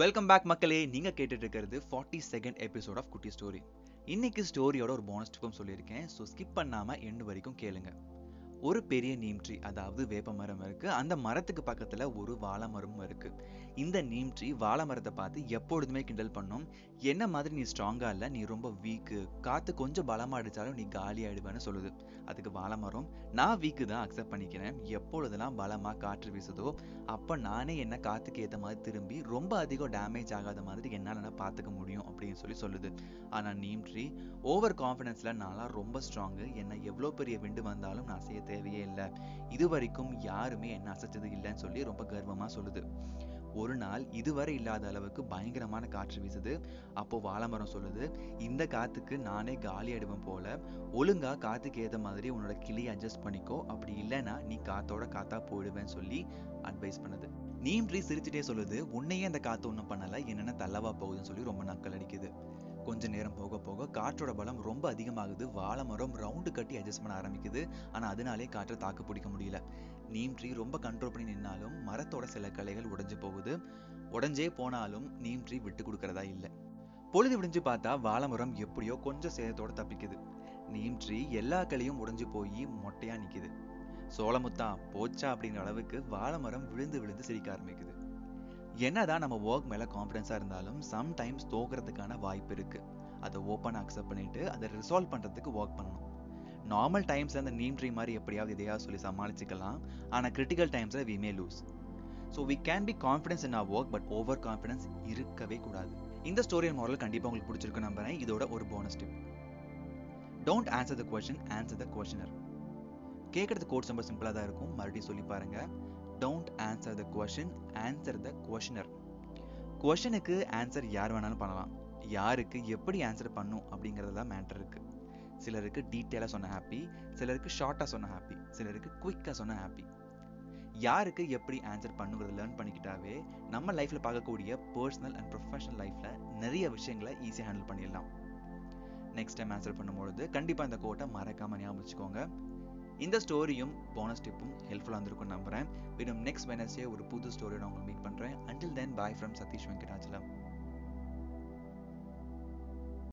Welcome back மக்களே. நீங்க கேட்டுட்டு இருக்கிறது ஃபார்ட்டி செகண்ட் எபிசோட் ஆஃப் குட்டி ஸ்டோரி இன்னைக்கு ஸ்டோரியோட ஒரு போனஸ் டிப்பும் சொல்லியிருக்கேன். ஸோ ஸ்கிப் பண்ணாம எண்டு வரைக்கும் கேளுங்க. ஒரு பெரிய நீம் ட்ரீ அதாவது வேப்ப மரம் இருக்கு. அந்த மரத்துக்கு பக்கத்துல ஒரு வாழை மரமும் இருக்கு. இந்த நீம் ட்ரீ வாழை மரத்தை பார்த்து எப்பொழுதுமே கிண்டல் பண்ணும். என்ன மாதிரி நீ ஸ்ட்ராங்கா இல்ல நீ ரொம்ப வீக்கு காத்து கொஞ்சம் பலமா அடிச்சாலும் நீ காலி ஆயிடுவேன்னு சொல்லுது. அதுக்கு வாழை மரம் நான் வீக்கு தான் அக்செப்ட் பண்ணிக்கிறேன். எப்பொழுதெல்லாம் பலமா காற்று வீசுதோ அப்ப நானே என்ன காத்துக்கு ஏத்த மாதிரி திரும்பி ரொம்ப அதிகம் டேமேஜ் ஆகாத மாதிரி என்னால நான் பார்த்துக்க முடியும் அப்படின்னு சொல்லி சொல்லுது. ஆனா நீம் ட்ரீ ஓவர் கான்ஃபிடென்ஸில் நான்லாம் ரொம்ப ஸ்ட்ராங்கு என்ன எவ்வளோ பெரிய விண்டு வந்தாலும் நான் செய்ய தேவையே இல்லை இது வரைக்கும் யாருமே என்ன அசைச்சது இல்லைன்னு சொல்லி ரொம்ப கர்வமாக சொல்லுது. ஒரு நாள் இதுவரை இல்லாத அளவுக்கு பயங்கரமான காற்று வீசுது. அப்போ வாழைமரம் சொல்லுது இந்த காத்துக்கு நானே காலி ஆயிடுவேன் போல. ஒழுங்கா காத்துக்கு ஏத்த மாதிரி உன்னோட கிளி அட்ஜஸ்ட் பண்ணிக்கோ. அப்படி இல்லைன்னா நீ காத்தோட காத்தா போயிடுவேன்னு சொல்லி அட்வைஸ் பண்ணுது. நீம் ட்ரீ சிரிச்சுட்டே சொல்லுது உன்னையே அந்த காத்து ஒன்றும் பண்ணல. என்னென்ன தள்ளவா போகுதுன்னு சொல்லி ரொம்ப நக்கல் அடிக்குது. கொஞ்ச நேரம் போக போக காற்றோட பலம் ரொம்ப அதிகமாகுது. வாழை மரம் ரவுண்டு கட்டி அட்ஜஸ்ட் பண்ண ஆரம்பிக்குது. ஆனா அதனாலே காற்றை தாக்கு பிடிக்க முடியல. நீம் ட்ரீ ரொம்ப கண்ட்ரோல் பண்ணி நின்னாலும் மரத்தோட சில கலைகள் உடஞ்சு போகுது. உடஞ்சே போனாலும் நீம் ட்ரீ விட்டு கொடுக்கறதா இல்லை. பொழுது விடிஞ்சு பார்த்தா வாழை மரம் எப்படியோ கொஞ்சம் சேதத்தோட தப்பிக்குது. நீம் ட்ரீ எல்லா கிளையும் உடஞ்சு போய் மொட்டையா நிக்குது. சோளமுத்தா போச்சா அப்படிங்கிற அளவுக்கு வாழை மரம் விழுந்து விழுந்து சிரிக்க ஆரம்பிக்குது. என்னதான் நம்ம ஒர்க் மேல கான்ஃபிடென்ஸாக இருந்தாலும் சம்டைம்ஸ் தோக்குறதுக்கான வாய்ப்பு இருக்கு. அதை ஓப்பனாக அக்செப்ட் பண்ணிட்டு அதை ரிசால்வ் பண்றதுக்கு ஒர்க் பண்ணணும். நார்மல் டைம்ஸ்ல அந்த நீம் ட்ரீ மாதிரி எப்படியாவது எதையாவது சொல்லி சமாளிச்சுக்கலாம். ஆனா கிரிட்டிக்கல் டைம்ஸ்ல we may lose so we can be confidence in our work but over confidence இருக்கவே கூடாது. இந்த ஸ்டோரியல் மாடல் கண்டிப்பாக உங்களுக்கு பிடிச்சிருக்கு நம்புறேன். இதோட ஒரு bonus tip don't answer the question answer the questioner கேட்கறது கோட்ஸ் ரொம்ப சிம்பிளாக தான் இருக்கும். மறுபடியும் சொல்லி பாருங்க. Don't answer the question answer the questioner கொஷனுக்கு answer யார் வேணாலும் பண்ணலாம். யாருக்கு எப்படி ஆன்சர் பண்ணும் அப்படிங்கிறது தான் மேட்டர் இருக்கு. சிலருக்கு டீட்டெயிலாக சொன்ன ஹாப்பி சிலருக்கு ஷார்ட்டாக சொன்ன ஹாப்பி சிலருக்கு குயிக்காக சொன்ன ஹாப்பி யாருக்கு எப்படி ஆன்சர் பண்ணுங்கிறத லேர்ன் பண்ணிக்கிட்டாவே நம்ம லைஃப்ல பார்க்கக்கூடிய பர்சனல் அண்ட் ப்ரொஃபஷனல் லைஃப்ல நிறைய விஷயங்களை ஈஸியாக ஹேண்டில் பண்ணிடலாம். நெக்ஸ்ட் டைம் ஆன்சர் பண்ணும்பொழுது கண்டிப்பாக இந்த கோட்டை மறக்காம ஞாபகம் வச்சுக்கோங்க. இந்த ஸ்டோரியும் போனஸ் டிப்பும் ஹெல்ப்ஃபுல்லாக இருந்திருக்கும் நம்புறேன். இன்னும் நெக்ஸ்ட் வெனஸ்டே ஒரு புது ஸ்டோரியோட உங்களை மீட் பண்ணுறேன் until then bye from Sathish Venkatachalam